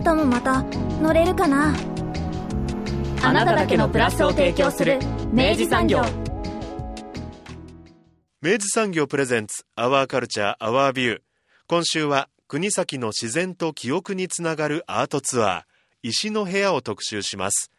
明日もまた乗れるかな？あなただけのプラスを提供する明治産業。明治産業プレゼンツアワーカルチャーアワービュー今週は国崎の自然と記憶につながるアートツアー石の部屋を特集します。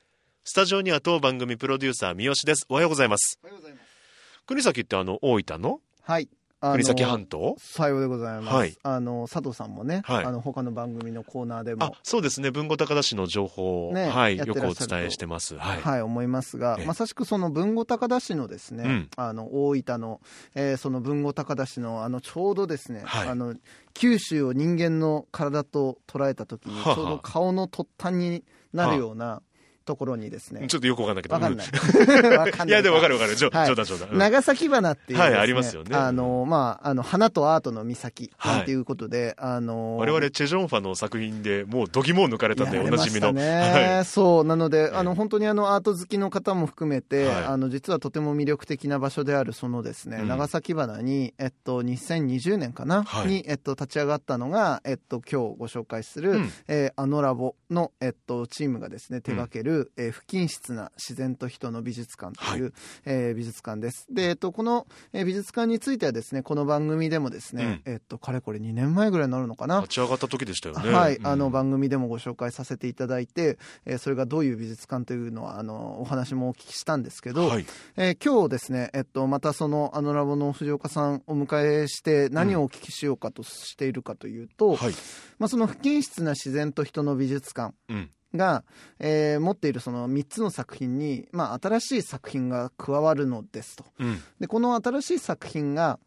スタジオには当番組プロデューサー三好です。おはようございます。おはようございます。国崎ってあの大分の？はい。国崎半島？さようでございます。はい。あの佐藤さんもね、はい。あの他の番組のコーナーであも。そうですね。文後高田市の情報を、ねはいよくお伝えしてます。は、はいい、思いますがええ。まさしくその豊後高田市のですね、うん。あの大分の、えーその豊後高田市のあのちょうどですね、はい。あの九州を人間の体と捉えた時にはあはあ。ちょうど顔の突端になるようなところにですね。ちょっとよくわかんないけど。わかんない。い。いやでもわかるわかる。冗談冗談、うん。長崎花っていうねはいありますよね。あのまああの花とアートの岬はい。なんていうことで、あの我々チェ・ジョンファの作品でもう度肝を抜かれたんでおなじみの、ね、はい。そうなので、ええ。あの本当にあのアート好きの方も含めて、はい。あの実はとても魅力的な場所であるそのですね、うん。長崎花に、えっと、2020年かな、はい。に、えっと、立ち上がったのが、えっと、今日ご紹介する、うん。えーあのラボの、えっと、チームがですね手掛ける、えー不均質な自然と人の美術館という、はえー美術館です。で、えっと、この、えー美術館についてはですねこの番組でもですね、えっと、かれこれ2年前ぐらいになるのかな？立ち上がった時でしたよね。はい、うん。あの番組でもご紹介させていただいて、えーそれがどういう美術館というのはあのお話もお聞きしたんですけど、はい。えー今日ですね、えっと、またそのあのラボの藤岡さんをお迎えして何をお聞きしようかとしているかというと、はい。まあ、その不均質な自然と人の美術館うんが、えー持っているその3つの作品に、まあ、新しい作品が加わるのですと。うんでこの新しい作品が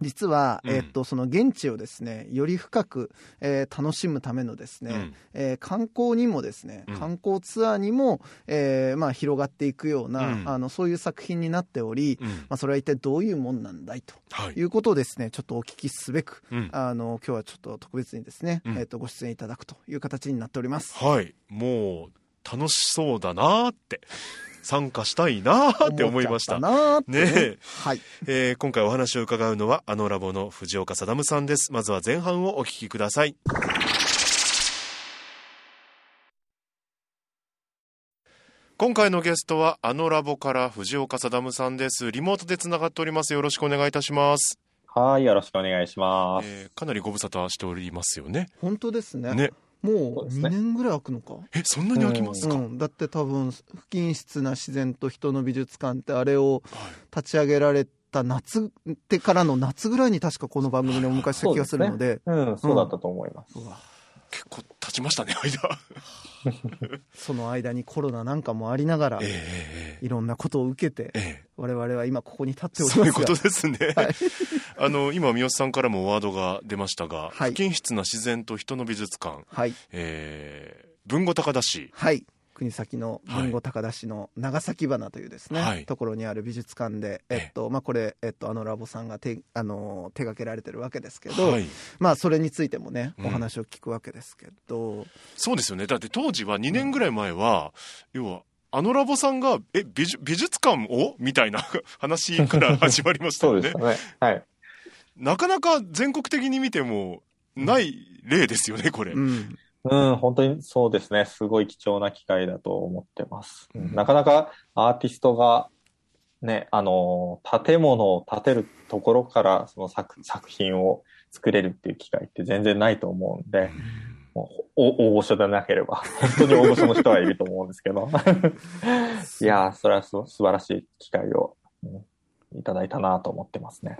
実は、うん。えっとその現地をですねより深く、えー楽しむためのですね、うん。えー観光にもですね、うん。観光ツアーにも、えーまあ、広がっていくような、うん。あのそういう作品になっており、うん。まあ、それは一体どういうもんなんだい？とはい。いうことをですねちょっとお聞きすべく、うん。あの今日はちょっと特別にですね、うん。えー、とご出演いただくという形になっております。はい。もう楽しそうだなーって参加したいなーって思いました。たね。え。はい。えー今回お話を伺うのはあのラボの藤岡貞さんです。まずは前半をお聞きください。今回のゲストはあのラボから藤岡貞さんです。リモートでつながっております。よろしくお願いいたします、はい、よろしくお願いします。えーかなりご無沙汰しておりますよね。本当ですね。ねもそううですね。2年ぐらい空くのか？えそんなに飽きますか、うん、だって多分不均質な自然と人の美術館ってあれをはい。立ち上げられた夏ってからの夏ぐらいに確かこの番組にお迎えした気がするので,、うん、そうだったと思います。うわ結構経ちましたね間。その間にコロナなんかもありながら、えええいろんなことを受けてええ。え我々は今ここに立っておりそういうことですね。はい。あの、今、三好さんからもワードが出ましたが、はい。不均質な自然と人の美術館、はい。えー、文後高田市、はい国崎のはい豊後高田市の長崎花というですね、はいところにある美術館で、えっとまあ、これ、えっと、あのラボさんが手あの手掛けられてるわけですけど、はい。まあ、それについてもねうんお話を聞くわけですけど、そうですよね。だって当時は2年ぐらい前は、要は、あのラボさんが、え、美術美術館を？みたいな 話から始まりましたよね。なかなか全国的に見ても、ない例ですよね、これ。うん、うん、本当にそうですね。すごい貴重な機会だと思ってます。うんなかなかアーティストが、ね、あの、建物を建てるところからその作作品を作れるっていう機会って全然ないと思うんで、もうお大御所でなければ、本当に大御所の人はいると思うんですけど。いやー、それはす素晴らしい機会を、うんいただいたなと思ってますね。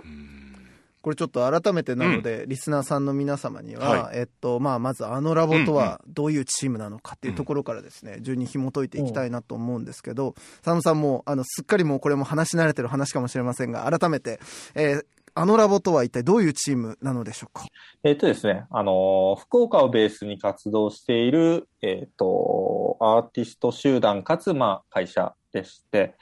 うんこれちょっと改めてなので、リスナーさんの皆様には、はえっとまあ、まずあのラボとはどういうチームなのかっていうところからですね、順に紐解いていきたいなと思うんですけど、佐野さんもあのすっかりもうこれも話し慣れてる話かもしれませんが改めて、えーあのラボとは一体どういうチームなのでしょうか？えっ、とですね、あのー、福岡をベースに活動している、えっ、と、アーティスト集団かつ、まあ、会社でして、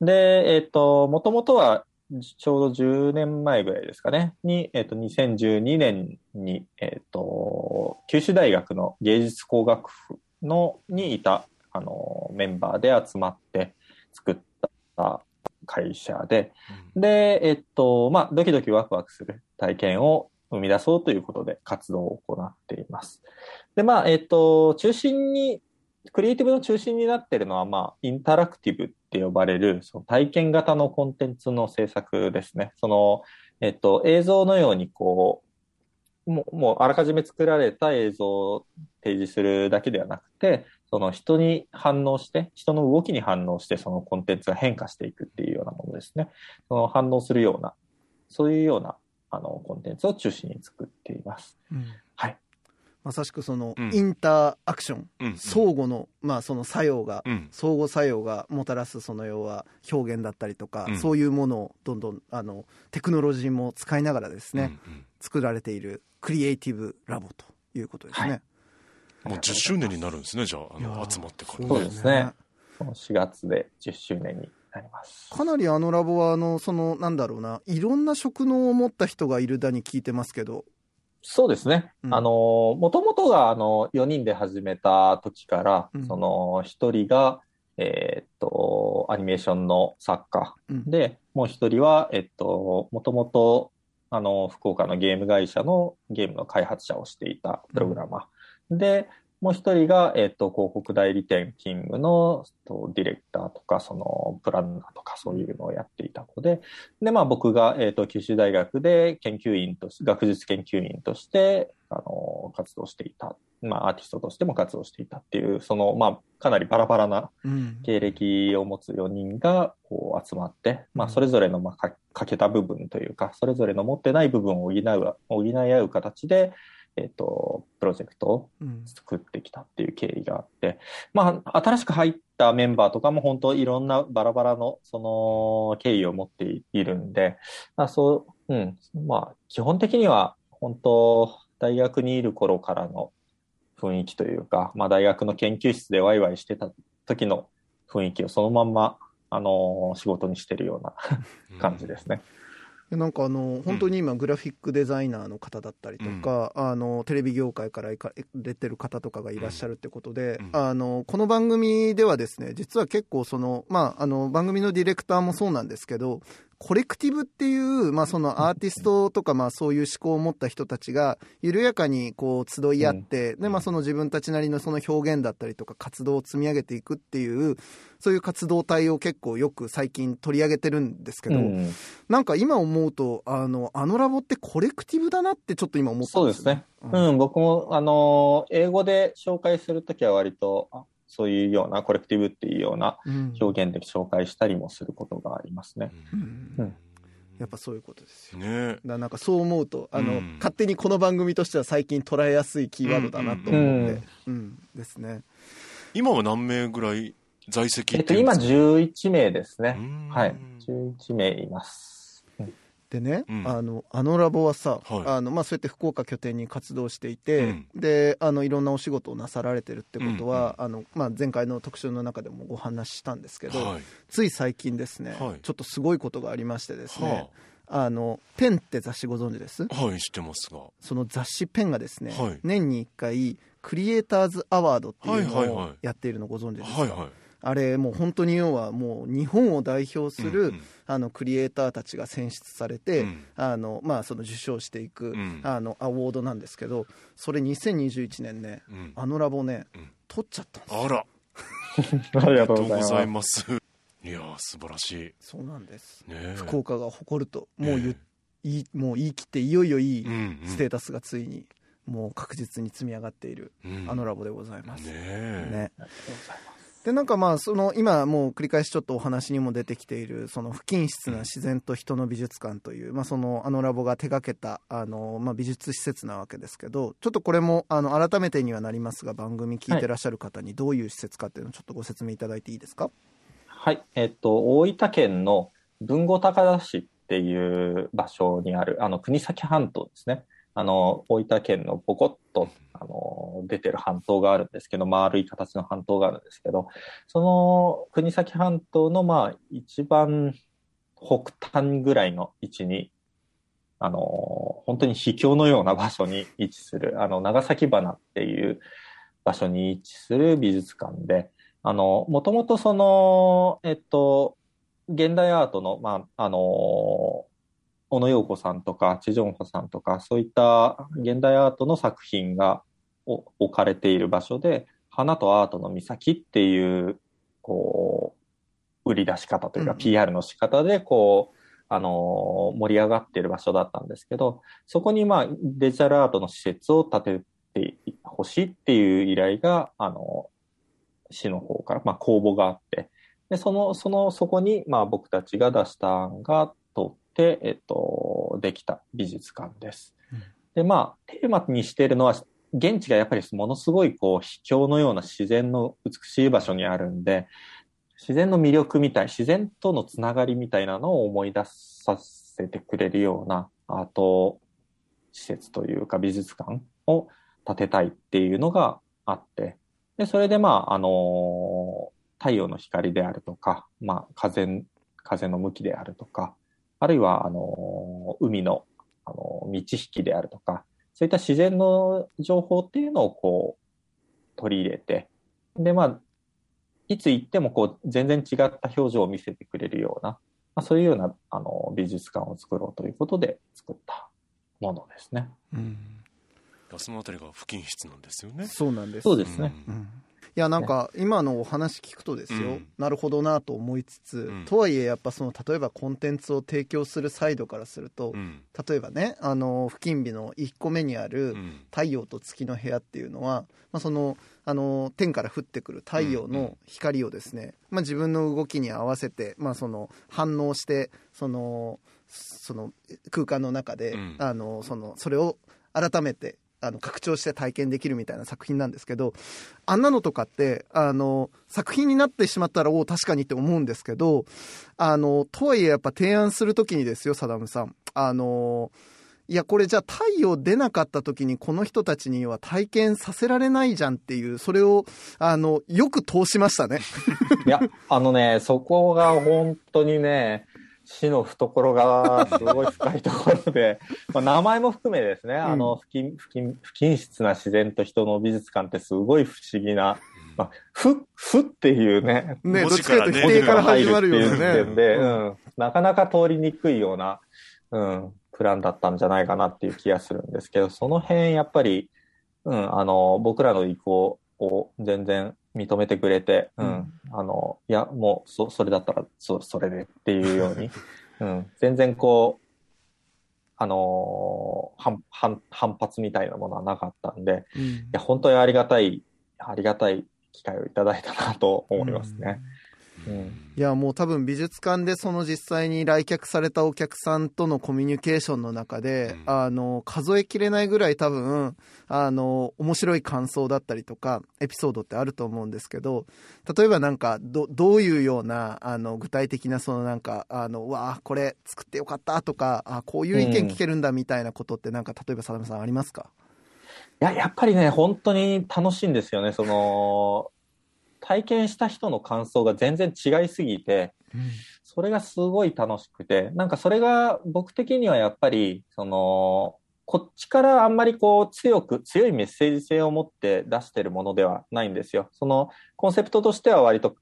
で、えっ、と、もともとは、ちょうど10年前ぐらいですかね、に、えっ、と、2012年に、えっ、と、九州大学の芸術工学部の、にいた、あの、メンバーで集まって作った会社で、うん、で、えっと、まあ、ドキドキワクワクする体験を生み出そうということで活動を行っています。で、まあ、えっと、中心に、クリエイティブの中心になっているのは、まあ、インタラクティブって呼ばれる、その体験型のコンテンツの制作ですね。その、えっと、映像のように、こう、もう、もうあらかじめ作られた映像を提示するだけではなくて、その人に反応して、人の動きに反応して、そのコンテンツが変化していくっていうようなものですね。その反応するような、そういうようなあのコンテンツを中心に作っています。うん、まさしくそのインターアクション、うん、相互の、まあ、その作用が、うん、相互作用がもたらすその要は表現だったりとか、うん、そういうものをどんどんあのテクノロジーも使いながらですね、うんうん、作られているクリエイティブラボということですね。はいもう10周年になるんですね、じゃあ、あの集まってから、ね、そうですね。4月で10周年になります。かなりあのラボは、あの、その、なんだろうな、いろんな職能を持った人がいるだに聞いてますけど。そうですね。うん、あの、もともとが、あの、4人で始めた時から、うん、その、1人が、えー、っと、アニメーションの作家。で、うん、もう1人は、えっと、もともと、あの、福岡のゲーム会社のゲームの開発者をしていたプログラマー。で、もう一人が、えっ、と、広告代理店勤務のとディレクターとか、そのプランナーとかそういうのをやっていた子で、で、まあ僕が、えっ、と、九州大学で研究員として、学術研究員として、あの、活動していた。まあアーティストとしても活動していたっていう、その、まあかなりバラバラな経歴を持つ4人がこう集まって、うん、まあそれぞれの、まあ、欠けた部分というか、それぞれの持ってない部分を補う、補い合う形で、えっ、ー、と、プロジェクトを作ってきたっていう経緯があって、うん、まあ、新しく入ったメンバーとかも本当いろんなバラバラの、その、経緯を持っているんで、まあ、そう、うん、まあ、基本的には、本当大学にいる頃からの雰囲気というか、まあ、大学の研究室でワイワイしてた時の雰囲気をそのまんま、あのー、仕事にしてるような感じですね。うんなんかあの本当に今グラフィックデザイナーの方だったりとか、うん、あのテレビ業界から出てる方とかがいらっしゃるってことで、うん、あのこの番組ではですね実は結構その、まあ、あの番組のディレクターもそうなんですけどコレクティブっていう、まあ、そのアーティストとか、まあ、そういう思考を持った人たちが緩やかにこう集い合って、でまあ、その自分たちなりのその表現だったりとか活動を積み上げていくっていうそういう活動体を結構よく最近取り上げてるんですけど、うん、なんか今思うとあのあのラボってコレクティブだなってちょっと今思ったんですね。そうですね。うん、うん、僕もあの英語で紹介するときは割とそういうようなコレクティブっていうような表現で紹介したりもすることがありますね。うんうんやっぱそういうことですよ。ね、だなんかそう思うとあの、うん、勝手にこの番組としては最近捉えやすいキーワードだなと思って、うん、うん、ですね。今は何名ぐらい在籍えっと、今11名ですね。はい。11名います。でね、うん、あのあのラボはさ、はい、あのまあ、そうやって福岡拠点に活動していて、うん、であのいろんなお仕事をなさられてるってことは、うんうん、あのまあ、前回の特集の中でもお話ししたんですけど、はい、つい最近ですね、はい、ちょっとすごいことがありましてですね、あ。のペンって雑誌ご存知です？はい知ってますが。その雑誌ペンがですね、年に1回クリエイターズアワードっていうのをやっているのご存知ですか、はいはいあれもう本当に要はもう日本を代表する、うんうん、あのクリエイターたちが選出されて、うん、あのまあ、その受賞していく、うん、あのアワードなんですけどそれ2021年ね、うん、あのラボね、取っちゃったんですあら。ありがとうございます。いや素晴らしい。そうなんです、ね、福岡が誇るともう言,、いいもう言い切っていよいよいいステータスがついに、もう確実に積み上がっている、あのラボでございます。ねね。ありがとうございますでなんかまあその今もう繰り返しちょっとお話にも出てきているその不均質な自然と人の美術館という、まあ、そのあのラボが手掛けたあの、まあ、美術施設なわけですけどちょっとこれもあの改めてにはなりますが番組聞いてらっしゃる方にどういう施設かっていうのをちょっとご説明いただいていいですか？はい、えっと、大分県の豊後高田市っていう場所にある、あの、国東半島ですね。あの、大分県のポコッと、あの、出てる半島があるんですけど、丸い形の半島があるんですけど、その国東半島の、まあ、一番北端ぐらいの位置に、あの、本当に秘境のような場所に位置する、あの、長崎花っていう場所に位置する美術館で、あの、もともとその、えっと、現代アートの、まあ、あの、小野洋子さんとか、チジョンホさんとか、そういった現代アートの作品が置かれている場所で、花とアートの岬っていう、こう、売り出し方というか、うん、PR の仕方で、こう、あの、盛り上がっている場所だったんですけど、そこにまあ、デジタルアートの施設を建ててほしいっていう依頼が、あの、市の方から、まあ、公募があって、で、その、その、そこに、まあ、僕たちが出した案が通って、えっと、できた美術館です。うん、で、まあ、テーマにしているのは、現地がやっぱりものすごい、こう、秘境のような自然の美しい場所にあるんで、自然の魅力みたい、自然とのつながりみたいなのを思い出させてくれるようなアート施設というか美術館を建てたいっていうのがあって、で、それでまあ、あの太陽の光であるとか、まあ、風、風の向きであるとか、あるいは、あの、海の、あの、満ち引きであるとか、そういった自然の情報っていうのをこう、取り入れて、で、まあ、いつ行ってもこう、全然違った表情を見せてくれるような、まあ、そういうような、あの、美術館を作ろうということで作ったものですね。うん。そのあたりが不均質なんですよね。そうなんです。そうですね。うんいやなんか今のお話聞くとですよ、うん、なるほどなと思いつつ、うん、とはいえやっぱその例えばコンテンツを提供するサイドからすると、うん、例えばねあの付近日の1個目にある「太陽と月の部屋」っていうのは、まあ、そのあの天から降ってくる太陽の光をですね、まあ、自分の動きに合わせて、まあ、その反応してそのその空間の中で、あのそのそれを改めてあの拡張して体験できるみたいな作品なんですけどあんなのとかってあの作品になってしまったらおお確かにって思うんですけどあのとはいえやっぱ提案するときにですよサダムさん。あのいやこれじゃあ太陽出なかった時にこの人たちには体験させられないじゃんっていうそれをあのよく通しましたね。いやあのねそこが本当にね死の懐がすごい深いところで、まあ名前も含めですね、あの不均不均不均質な自然と人の美術館ってすごい不思議な、まあ、ふ、ふっていうね、ね、どっちかというと否定から始まるよね。で、うん、なかなか通りにくいような、うん、プランだったんじゃないかなっていう気がするんですけど、その辺やっぱり、うん、あの、僕らの意向を全然認めてくれて、うん、あの、いや、もう、そ、それだったら、そ、それでっていうように、うん、全然こう、あのー、反、反、反発みたいなものはなかったんで、うん、いや、本当にありがたい、ありがたい機会をいただいたなと思いますね。うんうん、いやもう多分美術館でその実際に来客されたお客さんとのコミュニケーションの中で、うん、あの数えきれないぐらい多分あの面白い感想だったりとかエピソードってあると思うんですけど例えばなんかどどういうようなあの具体的なそのなんかあのわあこれ作ってよかったとかあこういう意見聞けるんだみたいなことってなんか、例えば佐々さんありますか？いややっぱりね本当に楽しいんですよね。その体験した人の感想が全然違いすぎて、うん、それがすごい楽しくて、なんかそれが僕的にはやっぱり、その、こっちからあんまりこう強く、強いメッセージ性を持って出してるものではないんですよ。そのコンセプトとしては割と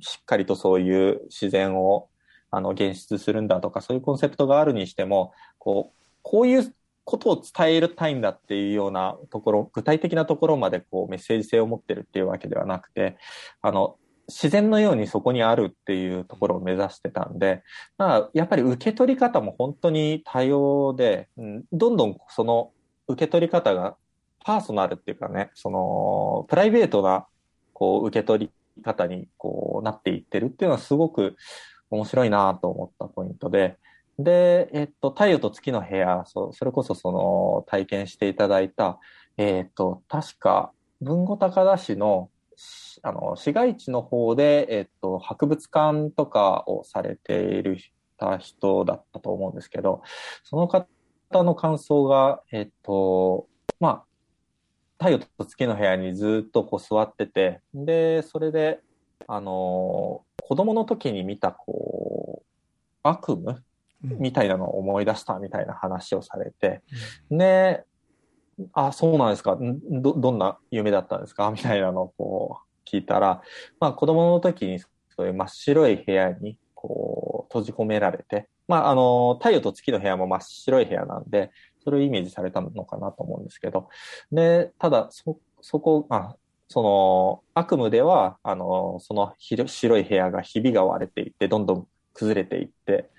しっかりとそういう自然をあの現出するんだとか、そういうコンセプトがあるにしても、こう、こういうことを伝えるたいんだっていうようなところ、具体的なところまでこうメッセージ性を持ってるっていうわけではなくて、あの、自然のようにそこにあるっていうところを目指してたんで、まあ、やっぱり受け取り方も本当に多様で、うん、どんどんその受け取り方がパーソナルっていうかね、その、プライベートな、こう、受け取り方に、こう、なっていってるっていうのはすごく面白いなと思ったポイントで、で、えっと、太陽と月の部屋、そうそれこそその体験していただいた、えっと、確か、文後高田市の、あの、市街地の方で、えっと、博物館とかをされているた人だったと思うんですけど、その方の感想が、えっと、まあ、太陽と月の部屋にずっとこう座ってて、で、それで、あの子供の時に見た、こう、悪夢みたいなのを思い出したみたいな話をされて、で、あ、そうなんですか。ど、どんな夢だったんですか？みたいなのをこう聞いたら、まあ子供の時にそういう真っ白い部屋にこう閉じ込められて、まああの、太陽と月の部屋も真っ白い部屋なんで、それをイメージされたのかなと思うんですけど、で、ただ、そ、そこ、あ、その悪夢では、あの、その白い部屋がひびが割れていって、どんどん崩れていって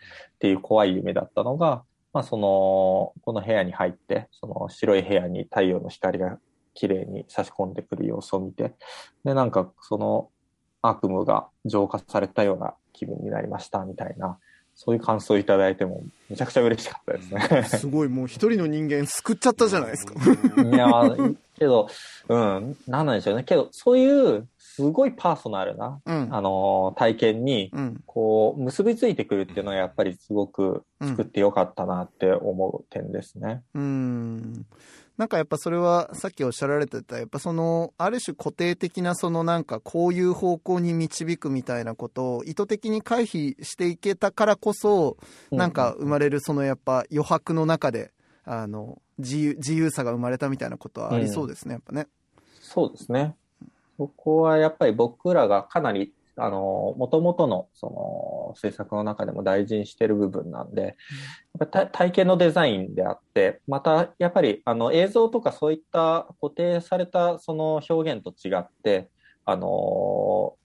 っていう怖い夢だったのが、まあ、その、この部屋に入って、その白い部屋に太陽の光が綺麗に差し込んでくる様子を見て、で、なんかその悪夢が浄化されたような気分になりましたみたいな、そういう感想をいただいても、めちゃくちゃ嬉しかったですね。すごい、もう一人の人間救っちゃったじゃないですか。いや、けど、うん、なんなんでしょうね。けど、そういう、すごいパーソナルな、うん、あの、体験に、こう、結びついてくるっていうのは、やっぱりすごく作ってよかったなって思う点ですね。うん、うんなんかやっぱそれはさっきおっしゃられてたやっぱそのある種固定的なそのなんかこういう方向に導くみたいなことを意図的に回避していけたからこそなんか生まれるそのやっぱ余白の中であの自由自由さが生まれたみたいなことはありそうですね、やっぱね。そうですね。そこはやっぱり僕らがかなりあの、もともとの、その、制作の中でも大事にしてる部分なんで、やっぱ体験のデザインであって、また、やっぱり、あの、映像とかそういった固定されたその表現と違って、あの、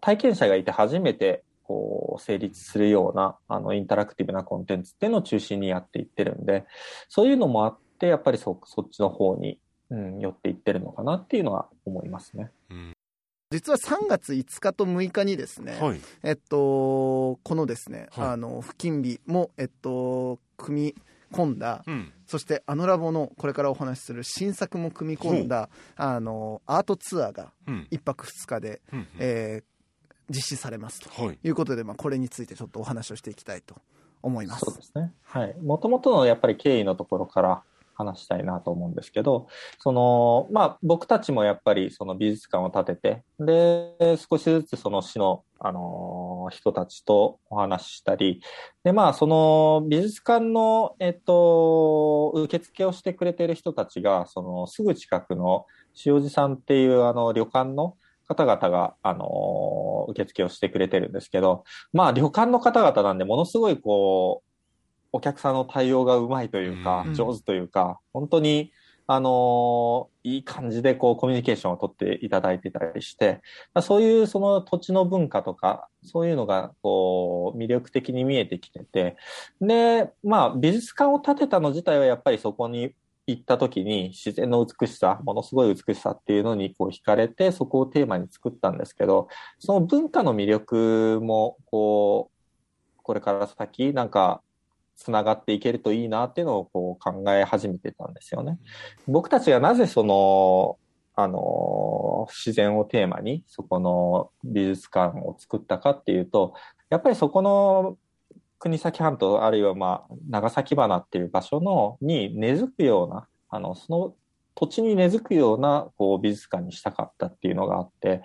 体験者がいて初めて、こう、成立するような、あの、インタラクティブなコンテンツっていうのを中心にやっていってるんで、そういうのもあって、やっぱりそ、そっちの方に、うん、寄っていってるのかなっていうのは思いますね。うん。実は3月5日と6日にですね、はい、えっと、このですね、はい、あの、付近日も、えっと、組み込んだ、うん、そしてあのラボのこれからお話しする新作も組み込んだ、あの、アートツアーが1泊2日で、うん、えー、実施されますと。い。うことで、まあ、これについてちょっとお話をしていきたいと思います。そうですね。はい。もともとのやっぱり経緯のところから、話したいなと思うんですけど、その、まあ、僕たちもやっぱりその美術館を建てて、で、少しずつその市の、あのー、人たちとお話ししたり、で、まあ、その美術館の、えっと、受付をしてくれてる人たちが、その、すぐ近くの塩路さんっていうあの旅館の方々が、あのー、受付をしてくれてるんですけど、まあ、旅館の方々なんで、ものすごいこう、お客さんの対応がうまいというか、うん、上手というか、本当に、あのー、いい感じでこうコミュニケーションを取っていただいてたりして、そういうその土地の文化とか、そういうのがこう魅力的に見えてきてて、で、まあ美術館を建てたの自体はやっぱりそこに行った時に自然の美しさ、ものすごい美しさっていうのにこう惹かれて、そこをテーマに作ったんですけど、その文化の魅力もこう、これから先、なんかつながっていけるといいなっていうのをこう考え始めてたんですよね。僕たちがなぜその、あの、自然をテーマにそこの美術館を作ったかっていうと、やっぱりそこの国東半島、あるいはまあ、長崎花っていう場所の、に根付くような、あの、その土地に根付くようなこう美術館にしたかったっていうのがあって、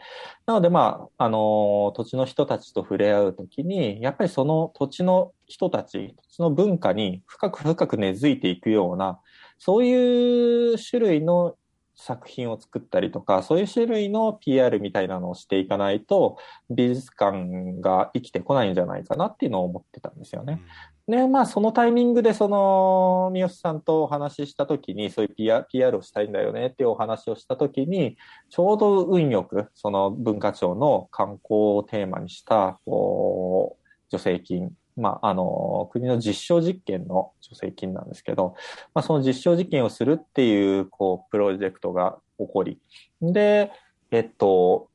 なのでまあ、あの、土地の人たちと触れ合うときに、やっぱりその土地の人たち、土地の文化に深く深く根付いていくような、そういう種類の作品を作ったりとか、そういう種類の PR みたいなのをしていかないと、美術館が生きてこないんじゃないかなっていうのを思ってたんですよね。で、まあ、そのタイミングで、その、三好さんとお話ししたときに、そういう PR, PR をしたいんだよねっていうお話をしたときに、ちょうど運よく、その文化庁の観光をテーマにした、こう、助成金、まあ、あの、国の実証実験の助成金なんですけど、まあ、その実証実験をするっていう、こう、プロジェクトが起こり、で、えっと、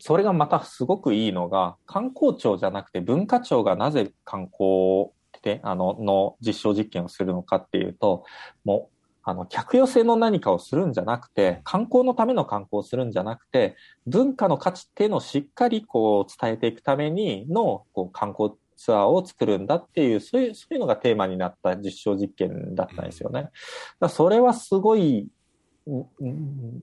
それがまたすごくいいのが、観光庁じゃなくて文化庁がなぜ観光で、あの、の実証実験をするのかっていうと、もう、あの、客寄せの何かをするんじゃなくて、観光のための観光をするんじゃなくて、文化の価値っていうのをしっかりこう伝えていくためにのこう観光ツアーを作るんだっていう、そういう、そういうのがテーマになった実証実験だったんですよね。だそれはすごい、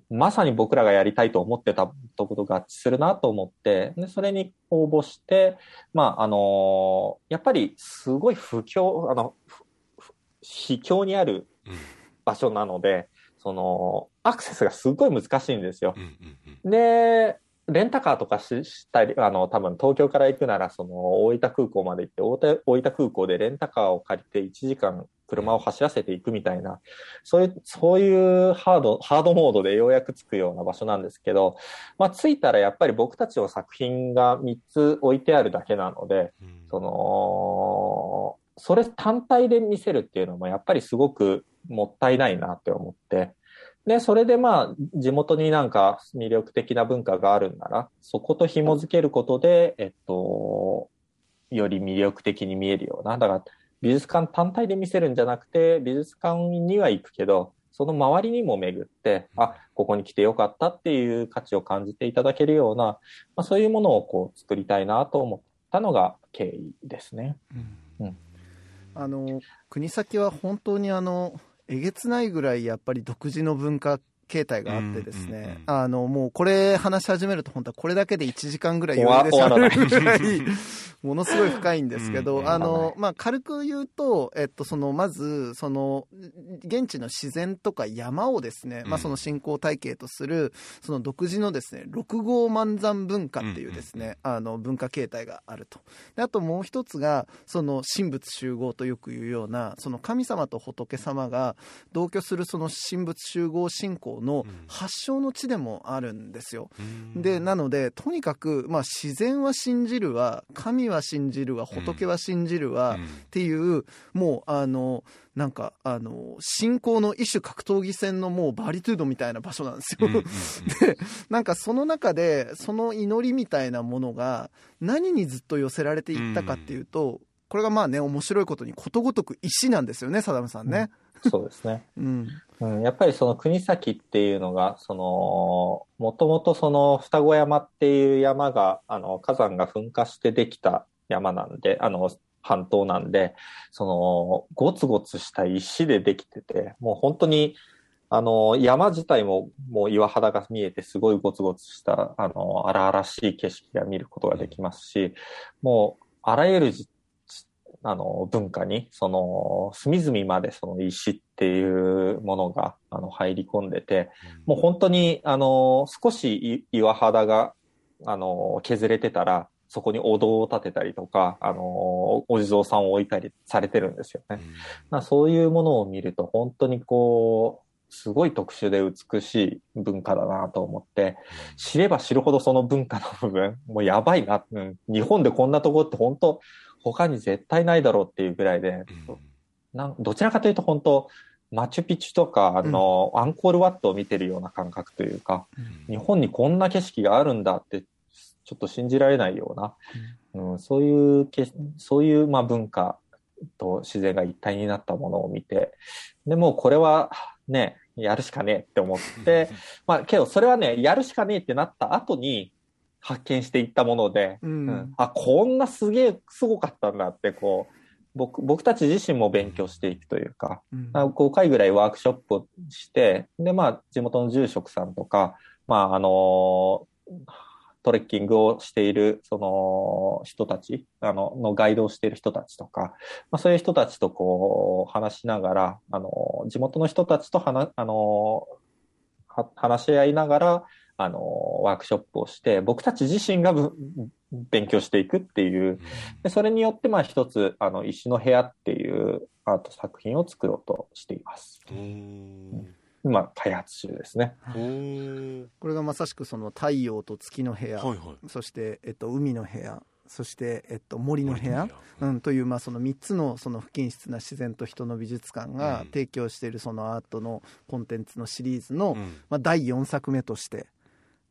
まさに僕らがやりたいと思ってたとこと合致するなと思って、で、それに応募して、まあ、あのやっぱりすごい不況、あの、秘境にある場所なので、その、アクセスがすごい難しいんですよ。で、レンタカーとかしたり、あの、多分東京から行くなら、その、大分空港まで行って、大分空港でレンタカーを借りて1時間車を走らせていくみたいな、そういう、そういうハード、ハードモードでようやく着くような場所なんですけど、まあ、着いたらやっぱり僕たちの作品が3つ置いてあるだけなので、その、それ単体で見せるっていうのもやっぱりすごくもったいないなって思って、で、それでまあ、地元になんか魅力的な文化があるんなら、そこと紐づけることで、えっと、より魅力的に見えるような。だから、美術館単体で見せるんじゃなくて、美術館には行くけど、その周りにも巡って、あ、ここに来てよかったっていう価値を感じていただけるような、まあ、そういうものをこう作りたいなと思ったのが経緯ですね。うん、うん、あの国先は本当にあのえげつないぐらいやっぱり独自の文化形態があってですね、あの、もうこれ話し始めると本当はこれだけで1時間ぐらい余裕で喋るぐらい、ものすごい深いんですけど、あの、まあ、軽く言うと、えっと、その、まず、その、現地の自然とか山をですね、まあ、その信仰体系とする、その独自のですね、六号万山文化っていうですね、あの、文化形態があると。であともう一つが、その、神仏集合とよく言うような、その神様と仏様が同居するその神仏集合信仰の発祥の地でもあるんですよ。で、なので、とにかく、まあ、自然は信じるわ、神は信じるわ、仏は信じるわ、っていう、もう、あの、なんか、あの、信仰の一種格闘技戦のもうバリトゥードみたいな場所なんですよ。で、なんかその中で、その祈りみたいなものが、何にずっと寄せられていったかっていうと、これがまあね、面白いことにことごとく石なんですよね、サダムさんね。そうですね。うん、うん。やっぱりその国崎っていうのが、その、もともとその双子山っていう山が、あの、火山が噴火してできた山なんで、あの、半島なんで、その、ゴツゴツした石でできてて、もう本当に、あの、山自体ももう岩肌が見えてすごいゴツゴツした、あの、荒々しい景色が見ることができますし、もう、あらゆるあの、文化に、その、隅々までその石っていうものが、あの、入り込んでて、もう本当に、あの、少し岩肌が、あの、削れてたら、そこにお堂を建てたりとか、あの、お地蔵さんを置いたりされてるんですよね。まあ、そういうものを見ると、本当にこう、すごい特殊で美しい文化だなと思って、知れば知るほどその文化の部分、もうやばいな。うん、日本でこんなとこって本当、他に絶対ないだろうっていうぐらいで、なんどちらかというと本当、マチュピチュとか、あの、うん、アンコールワットを見てるような感覚というか、うん、日本にこんな景色があるんだって、ちょっと信じられないような、うん、そういうけ、そういう、まあ、文化と自然が一体になったものを見て、でもこれはね、やるしかねえって思って、まあ、けどそれはね、やるしかねえってなった後に、発見していったもので、うん、うん、あ、こんなすげえすごかったんだって、こう、僕、僕たち自身も勉強していくというか、うん、5回ぐらいワークショップをして、で、まあ、地元の住職さんとか、まあ、あのトレッキングをしている、その、人たち、あの、のガイドをしている人たちとか、まあ、そういう人たちとこう、話しながら、あの、地元の人たちと話、あの、話し合いながら、あの、ワークショップをして、僕たち自身が勉強していくっていう、でそれによって、まあ一つ、あの、石の部屋っていうアート作品を作ろうとしています。今、開発中ですね。これがまさしくその太陽と月の部屋、はいはい、そして、えっと、海の部屋、そして、えっと、森の部屋、うん、という、まあ、その3つのその不均質な自然と人の美術館が提供しているそのアートのコンテンツのシリーズの、まあ、第4作目として、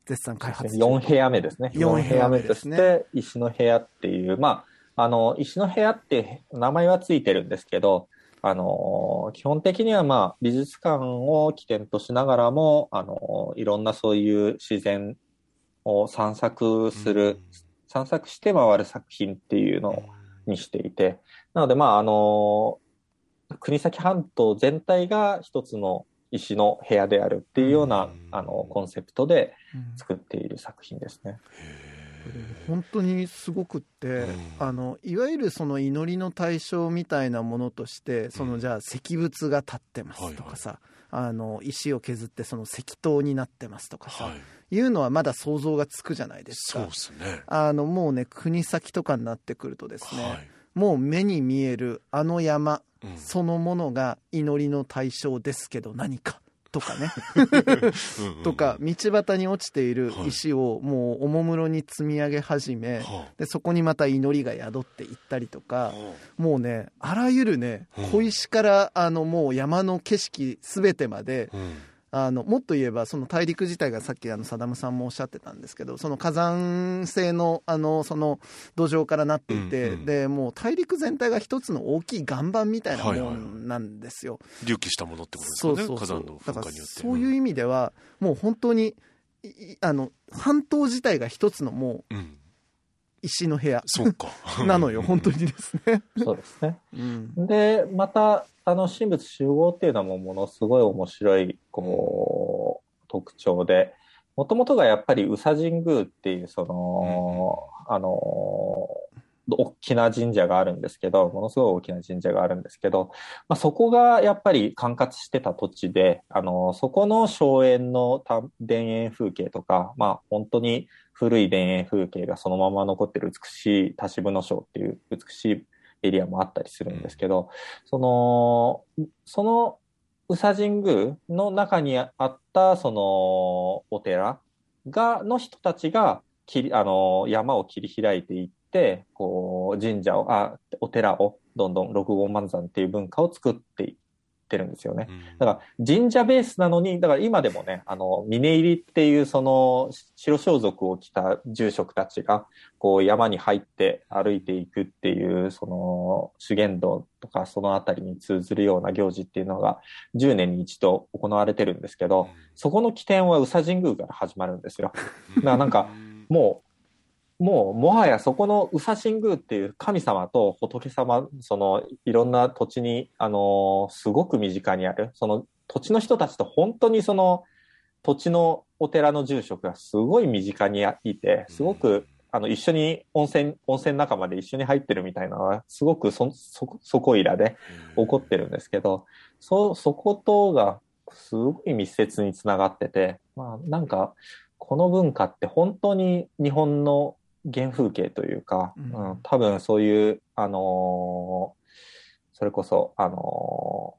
絶賛開発中。4部屋目ですね。4部屋目として、石の部屋っていう、まあ、あの、石の部屋って名前はついてるんですけど、あの、基本的にはまあ、美術館を起点としながらも、あの、いろんなそういう自然を散策する、うん、散策して回る作品っていうのにしていて、なので、まあ、あの、国東半島全体が一つの石の部屋であるっていうような、あの、コンセプトで作っている作品ですね。本当にすごくって、うん、あのいわゆるその祈りの対象みたいなものとしてそのじゃあ石仏が立ってますとかさ、はいはい、あの石を削ってその石塔になってますとかさ、はい、いうのはまだ想像がつくじゃないですか。そうですね。あのもうね国先とかになってくるとですね、はい、もう目に見えるあの山、そのものが祈りの対象ですけど何か？とかね。とか道端に落ちている石をもうおもむろに積み上げ始め、でそこにまた祈りが宿っていったりとか、もうねあらゆるね小石からあのもう山の景色全てまで、あのもっと言えばその大陸自体がさっきあのサダムさんもおっしゃってたんですけどその火山性のあのその土壌からなっていて、うんうん、でもう大陸全体が一つの大きい岩盤みたいなものなんですよ、はいはい、隆起したものってことですかねそうそうそう。火山のだからそういう意味では、もう本当にあの半島自体が一つのもう、うん石の部屋 なのよ、本当にですね。そうですね。うん、で、また、あの、神仏集合っていうのもものすごい面白い、こう、特徴で、もともとがやっぱり宇佐神宮っていう、その、うん、あの、大きな神社があるんですけど、ものすごい大きな神社があるんですけど、まあ、そこがやっぱり管轄してた土地で、あの、そこの荘園の田園風景とか、まあ、本当に古い田園風景がそのまま残ってる美しい田渋野省っていう美しいエリアもあったりするんですけど、その、その宇佐神宮の中にあったそのお寺が、の人たちが切り、あの、山を切り開いていって、こう、神社を、あ、お寺をどんどん六号万山っていう文化を作ってってるんですよね。だから神社ベースなのに、だから今でもね、あの、峰入りっていうその白装束を着た住職たちが、こう山に入って歩いていくっていう、その修験道とかそのあたりに通ずるような行事っていうのが10年に一度行われてるんですけど、そこの起点は宇佐神宮から始まるんですよ。だからなんか、もうもう、もはやそこの宇佐神宮っていう神様と仏様、その、いろんな土地に、あのー、すごく身近にある、その土地の人たちと本当にその、土地のお寺の住職がすごい身近にいて、すごく、あの、一緒に温泉、温泉仲間で一緒に入ってるみたいなのは、すごくそ、そ、そこいらで起こってるんですけど、そ、そことが、すごい密接につながってて、まあ、なんか、この文化って本当に日本の原風景というか、うん、うん、多分そういう、あのー、それこそ、あの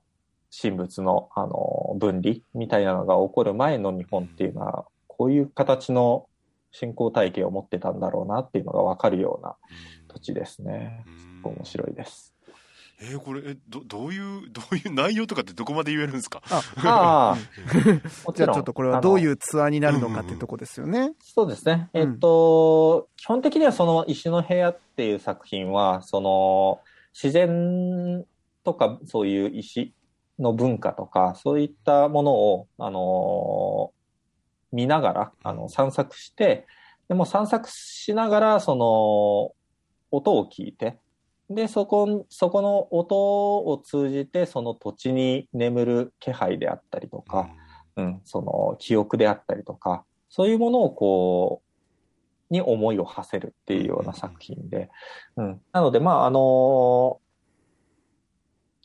ー、神仏の、あのー、分離みたいなのが起こる前の日本っていうのは、こういう形の信仰体系を持ってたんだろうなっていうのがわかるような土地ですね。面白いです。えー、これえどどういうどういう内容とかってどこまで言えるんですか？あ あ じゃあちょっとこれはどういうツアーになるのかっていうとこですよね。そうですね。えっと、基本的にはその石の部屋っていう作品は、その自然とかそういう石の文化とか、そういったものを、あの見ながら、あの、散策して、でも散策しながら、その、音を聞いて、で、そこ、そこの音を通じて、その土地に眠る気配であったりとか、うん、うん、その記憶であったりとか、そういうものをこう、に思いを馳せるっていうような作品で、うん。なので、まあ、あの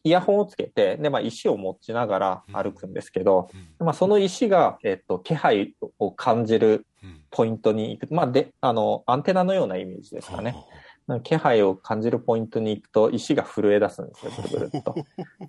イヤホンをつけて、で、まあ、石を持ちながら歩くんですけど、まあ、その石が、えっと、気配を感じるポイントに行く。まあ、で、あの、アンテナのようなイメージですかね。気配を感じるポイントに行くと石が震え出すんですよ、ぐ るぐるっと。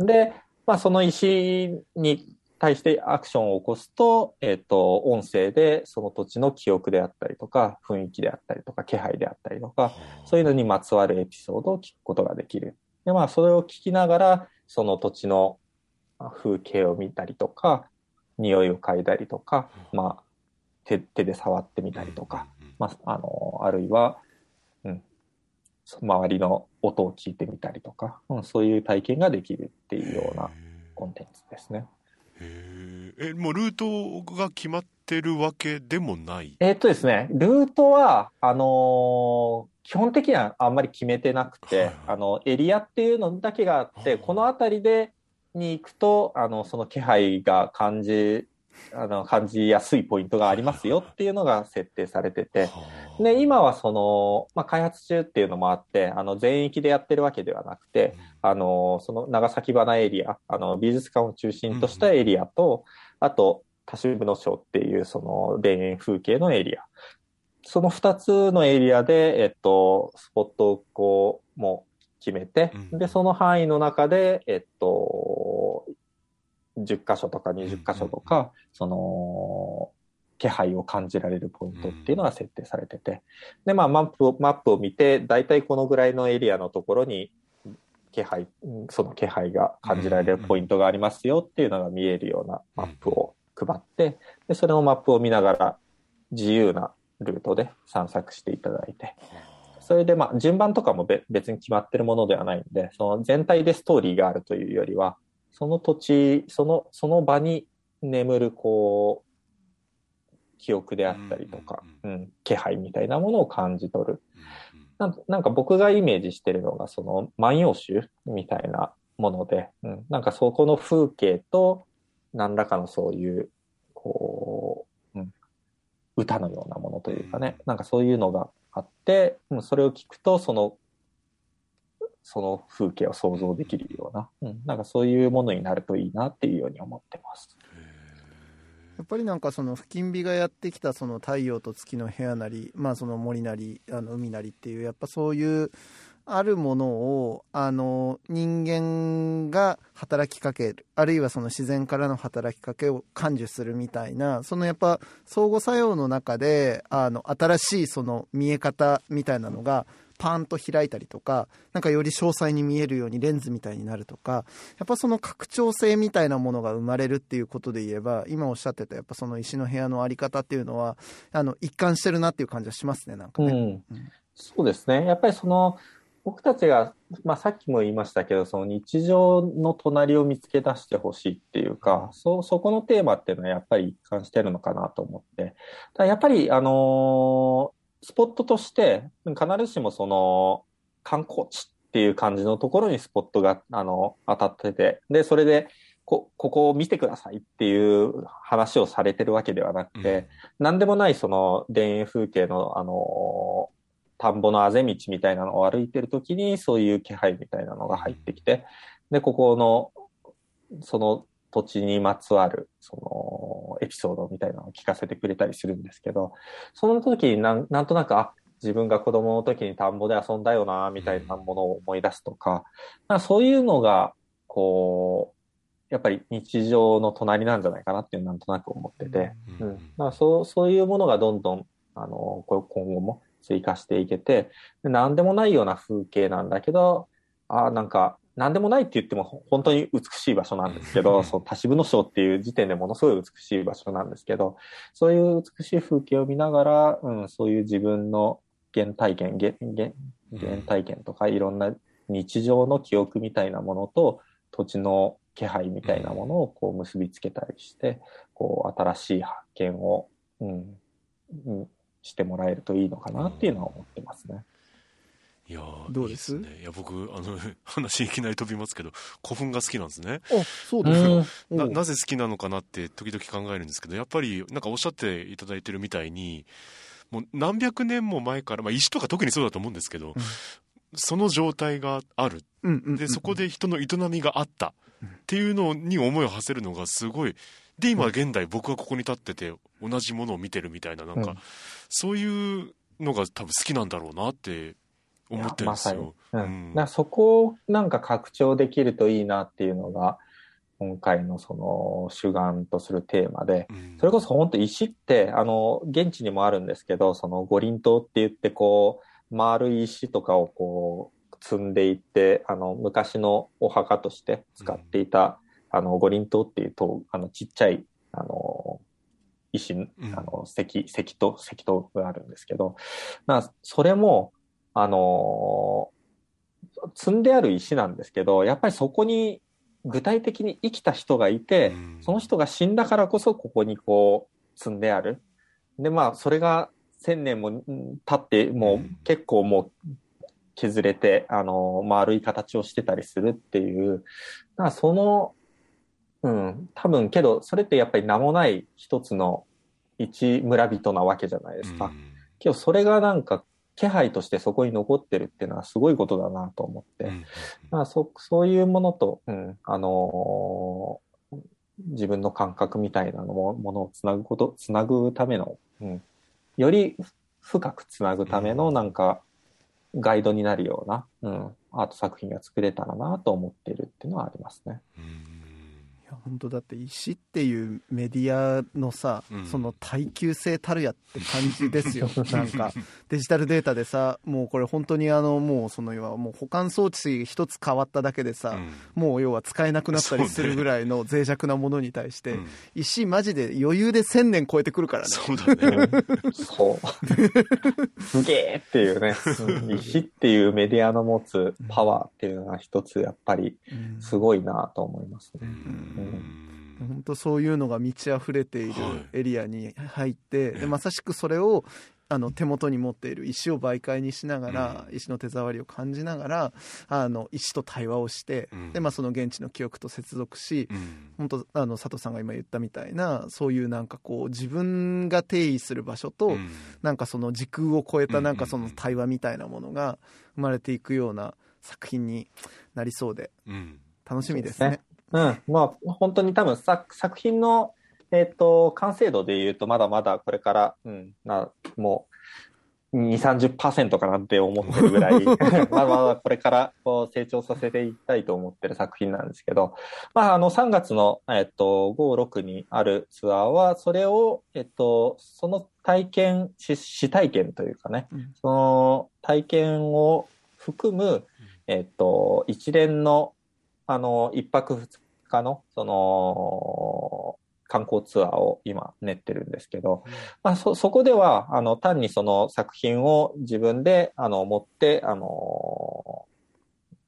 で、まあ、その石に対してアクションを起こすと、えっ、ー、と、音声でその土地の記憶であったりとか、雰囲気であったりとか、気配であったりとか、そういうのにまつわるエピソードを聞くことができる。で、まあ、それを聞きながら、その土地の風景を見たりとか、匂いを嗅いだりとか、まあ、手手で触ってみたりとか、まあ、あの、あるいは、周りの音を聞いてみたりとか、うん、そういう体験ができるっていうようなコンテンツですね。へえ、もうルートが決まってるわけでもない？えーっとですね、ルートは、あのー基本的にはあんまり決めてなくて、はいはい。あの、エリアっていうのだけがあって、はあ。この辺りで、に行くと、あの、その気配が感じ、あの、感じやすいポイントがありますよっていうのが設定されてて、はあで、今はその、まあ、開発中っていうのもあって、あの、全域でやってるわけではなくて、あの、その長崎花エリア、あの、美術館を中心としたエリアと、あと、多種部の章っていう、その、田園風景のエリア。その二つのエリアで、えっと、スポットをこう、もう決めて、うん。で、その範囲の中で、えっと、10箇所とか20箇所とか、その、気配を感じられるポイントっていうのが設定されてて、で、まあ、マップを、マップを見て、だいたいこのぐらいのエリアのところに、気配、その気配が感じられるポイントがありますよっていうのが見えるようなマップを配って、で、それのマップを見ながら自由なルートで散策していただいて、それでまあ順番とかも別に決まってるものではないんで、その全体でストーリーがあるというよりは、その土地、その、その場に眠るこう、記憶であったりとか、ううん、気配みたいなものを感じ取る。うんうんなんなんか僕がイメージしてるのが、その万葉集みたいなもので、うん、なんかそこの風景と、何らかのそういう、こう、うん、歌のようなものというかね、なんかそういうのがあって、うん、それを聞くと、その、その風景を想像できるような、うん、なんかそういうものになるといいなっていうように思ってます。やっぱりなんかその付近火がやってきたその太陽と月の部屋なり、まあ、その森なりあの海なりっていうやっぱそういうあるものをあの人間が働きかけるあるいはその自然からの働きかけを感受するみたいなそのやっぱ相互作用の中であの新しいその見え方みたいなのがパーンと開いたりとかなんかより詳細に見えるようにレンズみたいになるとかやっぱその拡張性みたいなものが生まれるっていうことで言えば今おっしゃってたやっぱその石の部屋のあり方っていうのはあの一貫してるなっていう感じはしますねなんかね。うんうんそうですね。やっぱりその、僕たちが、まあさっきも言いましたけど、その日常の隣を見つけ出してほしいっていうか、そ、そこのテーマっていうのはやっぱり一貫してるのかなと思って。やっぱり、あのースポットとして、必ずしもその、観光地っていう感じのところにスポットが、あの、当たってて、で、それで、こ、ここを見てくださいっていう話をされてるわけではなくて、なん。でもないその田園風景のあの田んぼのあぜ道みたいなのを歩いてる時にそういう気配みたいなのが入ってきて、で、ここの、その土地にまつわる、そのエピソードみたいなのを聞かせてくれたりするんですけど、その時になんなんとなく、あ、自分が子供の時に田んぼで遊んだよな、みたいなものを思い出すとか、かそういうのが、こう、やっぱり日常の隣なんじゃないかなっていうなんとなく思ってて、ううん。ん、だからそうそういうものがどんどんあの今後も追加していけてで何でもないような風景なんだけどあなんか何でもないって言ってもほ本当に美しい場所なんですけど、そう、田渋の章っていう時点でものすごい美しい場所なんですけど、そういう美しい風景を見ながら、うん、そういう自分の原体験、原、原、原体験とかいろんな日常の記憶みたいなものと土地の気配みたいなものをこう結びつけたりして、こう新しい発見を、うん、うんしてもらえるといいのかなっていうのは思ってますね。いやーどうです？ね。いや、僕、あの、話いきなり飛びますけど、古墳が好きなんですね。あそうですよ。な、なぜ好きなのかなって時々考えるんですけど、やっぱり、なんかおっしゃっていただいてるみたいに、もう何百年も前から、まあ石とか特にそうだと思うんですけど、うんその状態がある。で、そこで人の営みがあった。っていうのに思いを馳せるのがすごい。で、今現代僕はここに立ってて同じものを見てるみたいな、なんか、うんそういうのが多分好きなんだろうなって思ってるんですよ。ううん。ん、だからそこをなんか拡張できるといいなっていうのが、今回のその主眼とするテーマで、うん。それこそ本当石って、あの、現地にもあるんですけど、その五輪塔って言ってこう、丸い石とかをこう、積んでいって、あの、昔のお墓として使っていた、あの、五輪塔っていう塔、あの、ちっちゃい、あの、石、ん。あの、石、石塔、石塔があるんですけど、なそれも、あの積んである石なんですけど、やっぱりそこに具体的に生きた人がいて、うんその人が死んだからこそここにこう積んである。で、まあ、それが千年も経って、もう結構もう削れて、あの、丸い形をしてたりするっていう、だからその、うん、多分けど、それってやっぱり名もない一つの一村人なわけじゃないですか。けど、それがなんか気配としてそこに残ってるっていうのはすごいことだなと思って、うん、そそういうものと、うん、あのー、自分の感覚みたいなのもものをつなぐこと、つなぐための、うん、より深くつなぐためのなんかガイドになるような、うん、アート作品が作れたらなと思っているっていうのはありますね。うんや本当だって石っていうメディアのさ、うん、その耐久性たるやって感じですよ。なんかデジタルデータでさもうこれ本当にあのもうその要はもう保管装置一つ変わっただけでさ、うん、もう要は使えなくなったりするぐらいの脆弱なものに対して、ね、石マジで余裕で1000年超えてくるからね。そうだね。そう。すげえっていうね。石っていうメディアの持つパワーっていうのが一つやっぱりすごいなと思いますね、うん本当そういうのが満ち溢れているエリアに入って、はい、でまさしくそれをあの手元に持っている石を媒介にしながら、うん、石の手触りを感じながらあの石と対話をして、うん、でまあ、その現地の記憶と接続し、うん、本当あの佐藤さんが今言ったみたいなそういうなんかこう自分が定義する場所と、うん、なんかその時空を超えたなんかその対話みたいなものが生まれていくような作品になりそうで、楽しみですね。うん。まあ、本当に多分作作品の、えっ、ー、と、完成度で言うと、まだまだこれから、うん、な、もう、2、30%かなって思ってるぐらい、まだまだこれからこう成長させていきたいと思ってる作品なんですけど、まあ、あの、3月の、えっ、ー、と、5、6にあるツアーは、それを、えっ、ー、と、その体験、試体験というかね、うん、その体験を含む、えっ、と、一連のあの、一泊二日の、その、観光ツアーを今練ってるんですけど、まあ、そ、そこでは、あの、単にその作品を自分で、あの、持って、あの、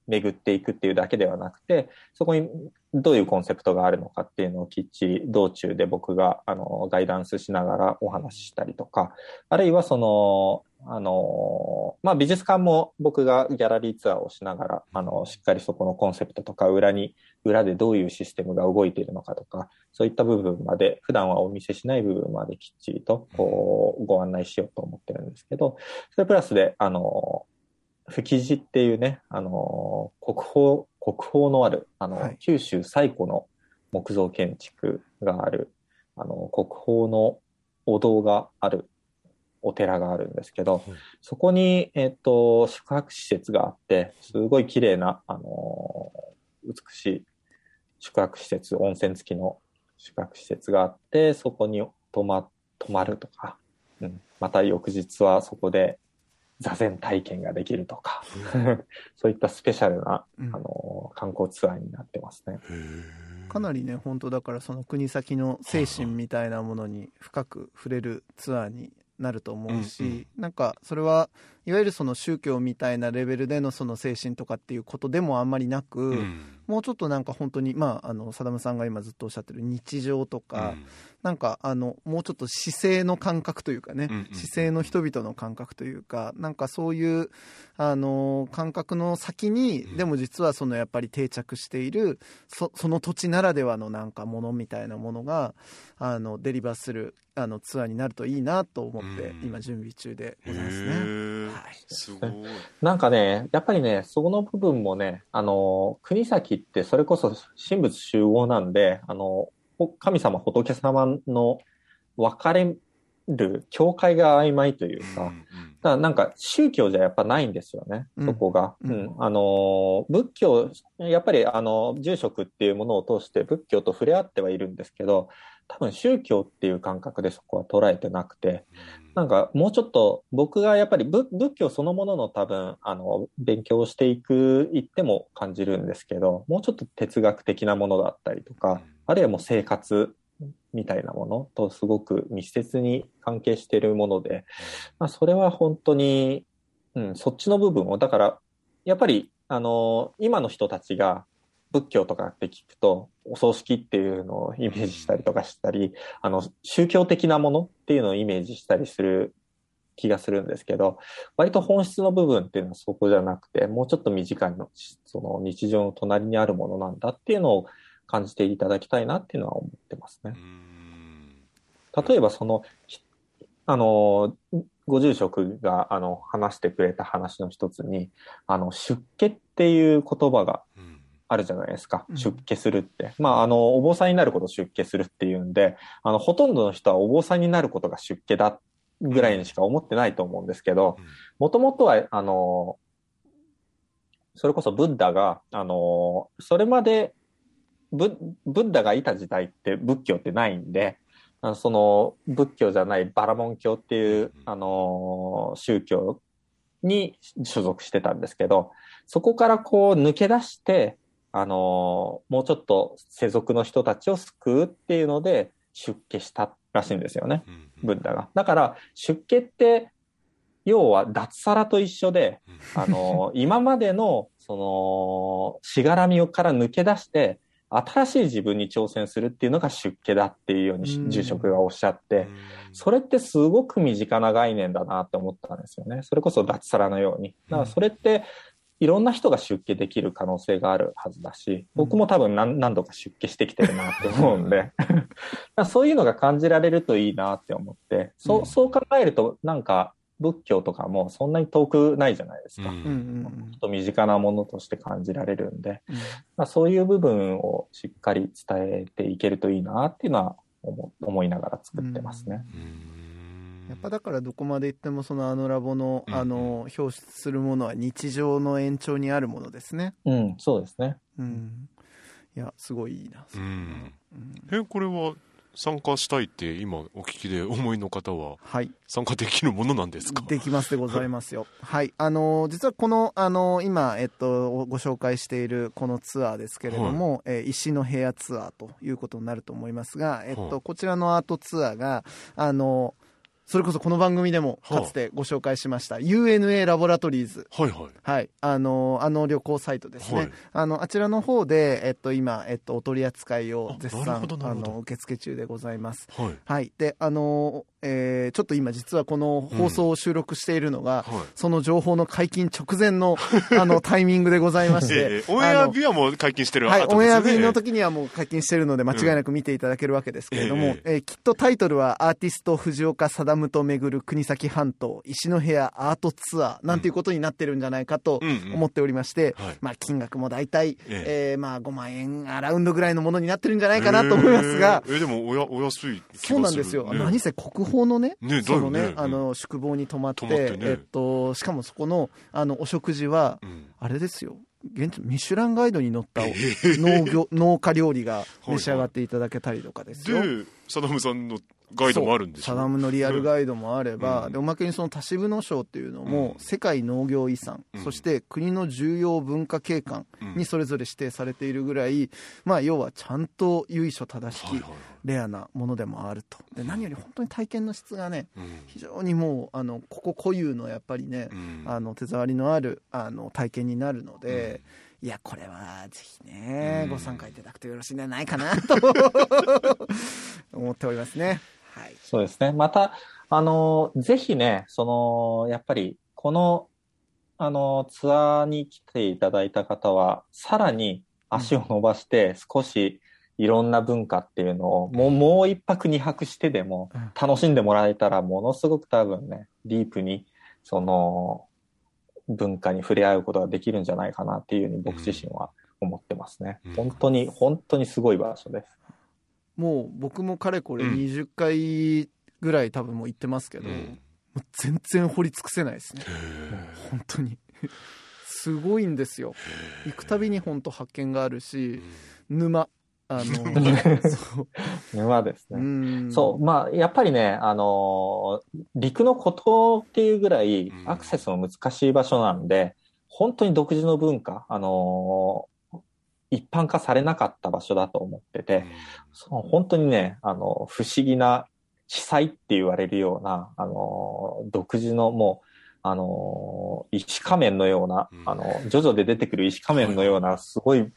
巡っていくっていうだけではなくて、そこにどういうコンセプトがあるのかっていうのをきっちり道中で僕があのガイダンスしながらお話ししたりとか、あるいはその、あの、まあ、美術館も僕がギャラリーツアーをしながら、あの、しっかりそこのコンセプトとか裏に、裏でどういうシステムが動いているのかとか、そういった部分まで、普段はお見せしない部分まできっちりと、こう、ご案内しようと思ってるんですけど、それプラスで、あの、吹地っていうね、あの、国宝、国宝のある、あの、はい、九州最古の木造建築がある、あの、国宝のお堂があるお寺があるんですけど、そこに、えっ、と、宿泊施設があって、すごい綺麗な、あの美しい宿泊施設、温泉付きの宿泊施設があって、そこに泊ま、泊まるとか、うん、また翌日はそこで座禅体験ができるとか、そういったスペシャルな、あの、観光ツアーになってますね。かなりね、本当だからその国先の精神みたいなものに深く触れるツアーになると思うし、うんうん、なんかそれはいわゆるその宗教みたいなレベルでのその精神とかっていうことでもあんまりなく、うん、もうちょっとなんか本当にまああのサダムさんが今ずっとおっしゃってる日常とか、うん、なんかあのもうちょっと姿勢の感覚というかね、うんうん、姿勢の人々の感覚というかなんかそういうあの感覚の先に、でも実はそのやっぱり定着しているそその土地ならではのなんかものみたいなものがあのデリバーするあのツアーになるといいなと思って今準備中でございますね。はい、すごい。なんかね、やっぱりね、そこの部分もね、あの、国崎ってそれこそ神仏集合なんで、あの、神様、仏様の分かれる境界が曖昧というか、うんうん、だなんか宗教じゃやっぱないんですよね、そこが。うん、うん、あの、仏教、やっぱりあの、住職っていうものを通して仏教と触れ合ってはいるんですけど、多分宗教っていう感覚でそこは捉えてなくて、なんかもうちょっと僕がやっぱり仏教そのものの多分あの勉強をしていくいっても感じるんですけどもうちょっと哲学的なものだったりとかあるいはもう生活みたいなものとすごく密接に関係しているもので、まあ、それは本当に、うん、そっちの部分をだからやっぱりあの今の人たちが仏教とかって聞くと、お葬式っていうのをイメージしたりとかしたり、あの、宗教的なものっていうのをイメージしたりする気がするんですけど、割と本質の部分っていうのはそこじゃなくて、もうちょっと身近な、その日常の隣にあるものなんだっていうのを感じていただきたいなっていうのは思ってますね。例えばその、あの、ご住職があの話してくれた話の一つに、あの、出家っていう言葉があるじゃないですか。出家するって。まあ、あの、お坊さんになることを出家するっていうんで、あの、ほとんどの人はお坊さんになることが出家だぐらいにしか思ってないと思うんですけど、もともとは、あの、それこそブッダが、あの、それまでブ、ブッダがいた時代って仏教ってないんで、あのその仏教じゃないバラモン教っていう、あの宗教に所属してたんですけど、そこからこう抜け出して、あのもうちょっと世俗の人たちを救うっていうので出家したらしいんですよね、ブッダが。だから出家って要は脱サラと一緒で、あの 今までのそのしがらみから抜け出して新しい自分に挑戦するっていうのが出家だっていうように住職がおっしゃって、それってすごく身近な概念だなって思ったんですよね。それこそ脱サラのように。だからそれっていろんな人が出家できる可能性があるはずだし、僕も多分何何度か出家してきてるなって思うんで。そういうのが感じられるといいなって思って、そうそう考えるとなんか仏教とかもそんなに遠くないじゃないですか。うん、と身近なものとして感じられるんで、うん、まあ、そういう部分をしっかり伝えていけるといいなっていうのは思思いながら作ってますね。やっぱだからどこまで行ってもそのあのラボの、あの表出するものは日常の延長にあるものですね。うん、そうですね。うん。いや、すごいいいな。うん。え、これは参加したいって今お聞きで思いの方は、はい、参加できるものなんですか？できますでございますよ。はい。あの実はこの、あの今、えっと、ご紹介しているこのツアーですけれども、はい、えー、石の部屋ツアーということになると思いますが、えっと、はい、こちらのアートツアーが、あのそれこそこの番組でもかつてご紹介しました、はあ、UNA ラボラトリーズ。はいはい。はい。あの、あの旅行サイトですね。はい、あの、あちらの方で、えっと、今、えっと、お取り扱いを絶賛、あの、受付中でございます。はい。はい。で、あの、えー、ちょっと今実はこの放送を収録しているのが、うん。はい、その情報の解禁直前の あのタイミングでございまして、えー、オンエア日はもう解禁してるはい、オンエア日の時にはもう解禁してるので間違いなく見ていただけるわけですけれども、うん、えー、きっとタイトルはアーティスト藤岡定夢と巡る国崎半島石の部屋アートツアーなんていうことになってるんじゃないかと思っておりまして、まあ金額も大体、えー、えー、まあ5万円アラウンドぐらいのものになってるんじゃないかなと思いますが、えー、えー、でもおやお安いそうなんですよ、ね、何せ国宝のねねそのね、あの宿坊に泊まって、えっと、しかもそこのあのお食事は、あれですよ。現地ミシュランガイドに載った農業、農家料理が召し上がっていただけたりとかですよ。で、サダムさんのガイドもあるんですサダムのリアルガイドもあれば、うん、でおまけにその田渋野賞っていうのも、世界農業遺産、うん、そして国の重要文化景観にそれぞれ指定されているぐらい、まあ、要はちゃんと由緒正しき、レアなものでもあると。で何より本当に体験の質がね、非常にもうあのここ固有のやっぱりね、あの手触りのあるあの体験になるので。いや、これはぜひね、ご参加いただくとよろしいんじゃないかなと 思っておりますね。はい。そうですね。また、あの、ぜひね、その、やっぱり、この、あの、ツアーに来ていただいた方は、さらに足を伸ばして、少しいろんな文化っていうのを、もう、もう一泊二泊してでも、楽しんでもらえたら、ものすごく多分ね、ディープに、その、文化に触れ合うことができるんじゃないかなっていうふうに僕自身は思ってますね。うん、本当に、本当にすごい場所です。もう僕もかれこれ20回ぐらい多分もう行ってますけど、うん、もう全然掘り尽くせないですね。本当に。すごいんですよ。行くたびに本当発見があるし、沼。あの、沼ですね。そう、まあ、やっぱりね、あの、陸の孤島っていうぐらいアクセスの難しい場所なんで、本当に独自の文化、あの、一般化されなかった場所だと思ってて、その本当にね、あの、不思議な地裁って言われるような、あの、独自のもう、あの、石仮面のような、あの、ジョジョで出てくる石仮面のような、すごい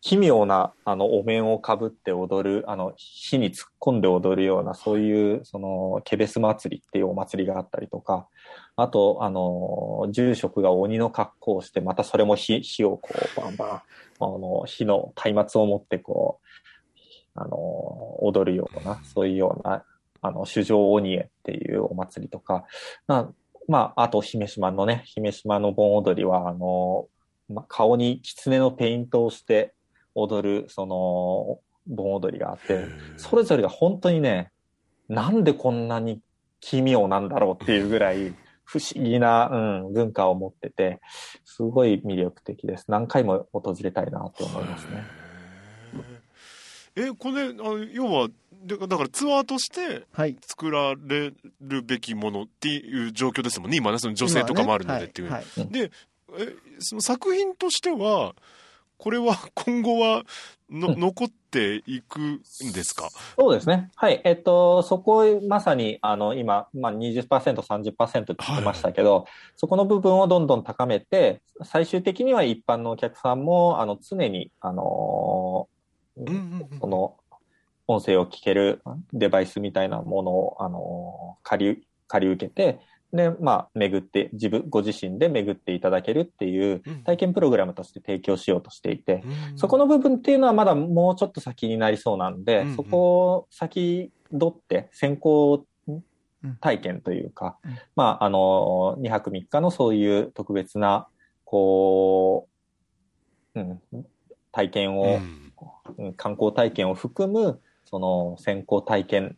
奇妙な、あの、お面をかぶって踊る、あの、火に突っ込んで踊るような、そういう、その、ケベス祭りっていうお祭りがあったりとか、あと、あの、住職が鬼の格好をして、またそれも火、火をこう、バンバン、あの、火の松明を持って、こう、あの、踊るような、そういうような、あの、主上鬼へっていうお祭りとか、まあ、まあ、あと、姫島のね、姫島の盆踊りは、あの、まあ、顔に狐のペイントをして、踊る、その、盆踊りがあって、それぞれが本当にね、なんでこんなに奇妙なんだろうっていうぐらい、不思議な、うん、文化を持ってて、すごい魅力的です。何回も訪れたいなと思いますね。え、これ、あ要は、だからツアーとして作られるべきものっていう状況ですもんね、今ね、その女性とかもあるのでっていう。ねはいはい、でえ、その作品としては、これは 今後はの、うん、残っていくんですか？そうですね。はい。えっと、そこまさに、あの、今、まあ20%、30%って言ってましたけど、はい、そこの部分をどんどん高めて、最終的には一般のお客さんも、あの、常に、あのその、音声を聞けるデバイスみたいなものを、あの借り、借り受けて、で、まあ、巡って、自分、ご自身で巡っていただけるっていう体験プログラムとして提供しようとしていて、うん、そこの部分っていうのはまだもうちょっと先になりそうなんで、うんうん、そこを先取って先行体験というか、うん、まあ、あの、2泊3日のそういう特別な、こう、うん、体験を、うん、観光体験を含む、その先行体験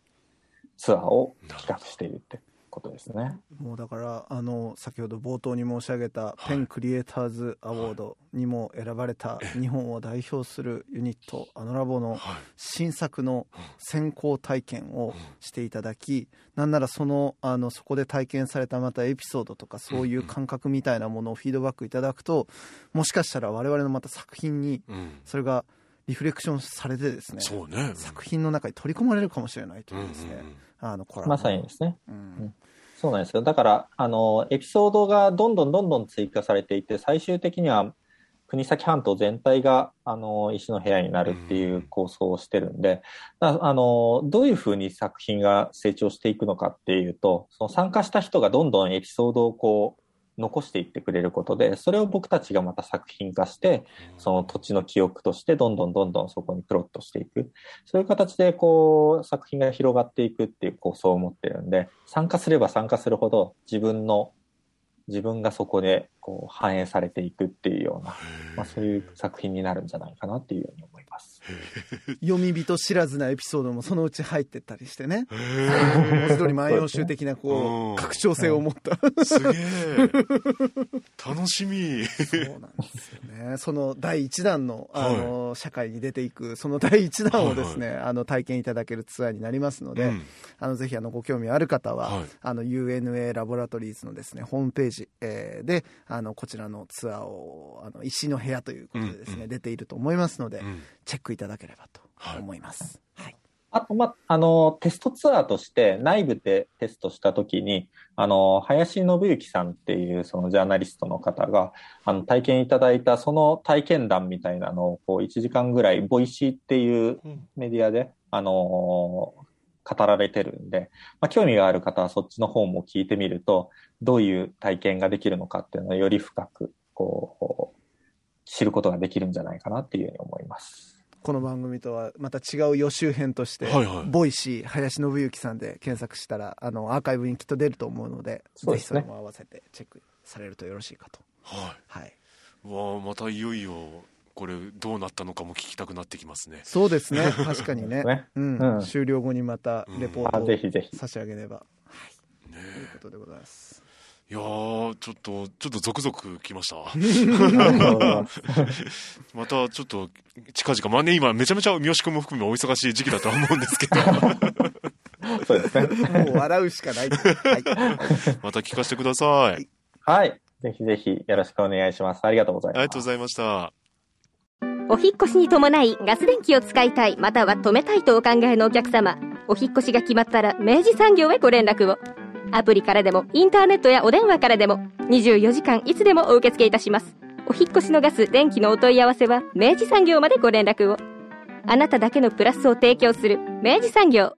ツアーを企画しているってことですね。もうだからあの先ほど冒頭に申し上げたペンクリエイターズアワードにも選ばれた日本を代表するユニットあのラボの新作の先行体験をしていただき、なんならそのあのそこで体験されたまたエピソードとかそういう感覚みたいなものをフィードバックいただくともしかしたら我々のまた作品にそれがリフレクションされてですね、ね、作品の中に取り込まれるかもしれないというですね、うんうんうんあのコラボ。まさにですね、うん、そうなんですよ。だからあのエピソードがどんどんどんどん追加されていて最終的には国東半島全体があの石の部屋になるっていう構想をしてるんで、あのどういうふうに作品が成長していくのかっていうとその参加した人がどんどんエピソードをこう残していってくれることで、それを僕たちがまた作品化して、その土地の記憶としてどんどんどんどんそこにプロットしていく。そういう形でこう作品が広がっていくっていう構想を持ってるんで、参加すれば参加するほど自分の自分がそこでこう反映されていくっていうような、まあ、そういう作品になるんじゃないかなっていうように思います。読み人知らずなエピソードもそのうち入ってったりしてね。文字通り万葉集的なこう、拡張性を持った。すげえ。楽しみ。そうなんですよね。その第一弾の、あの、はい、社会に出ていく、その第一弾をですね、はいはい、あの、体験いただけるツアーになりますので、うん、あの、ぜひあの、ご興味ある方は、はい、あの、UNA ラボラトリーズのですね、ホームページ、えー、で、あの、こちらのツアーを、あの、石の部屋ということでですね、うん、出ていると思いますので、うん、チェックいただければと思います。はい、はいあと、ま、あの、テストツアーとして内部でテストしたときに、あの、林信之さんっていうそのジャーナリストの方が、あの、体験いただいたその体験談みたいなのを、こう、1時間ぐらい、ボイシーっていうメディアで、うん、あの、語られてるんで、まあ、興味がある方はそっちの方も聞いてみると、どういう体験ができるのかっていうのをより深く、こう、知ることができるんじゃないかなっていうふうに思います。この番組とはまた違う予習編として、はいはい、ボイシー林信之さんで検索したらあのアーカイブにきっと出ると思うのでで、ね、ぜひそれも合わせてチェックされるとよろしいかと。はい、はい、わあまたいよいよこれどうなったのかも聞きたくなってきますね。そうですね。確かにね。ね、うん、うん、終了後にまたレポートを差し上げれば、はい、ね、ということでございますいやちょっと、ちょっとゾクゾクきました。またちょっと、近々、まあね、今めちゃめちゃ三好君も含めお忙しい時期だとは思うんですけど。そうですね。もう笑うしかない。はい、また聞かせてください。はい。ぜひぜひよろしくお願いします。ありがとうございます。ありがとうございました。お引越しに伴いガス電気を使いたい、または止めたいとお考えのお客様、お引越しが決まったら明治産業へご連絡を。アプリからでも、インターネットやお電話からでも、24時間いつでもお受け付けいたします。おお引越しのガス、電気のお問い合わせは、明治産業までご連絡を。あなただけのプラスを提供する、明治産業。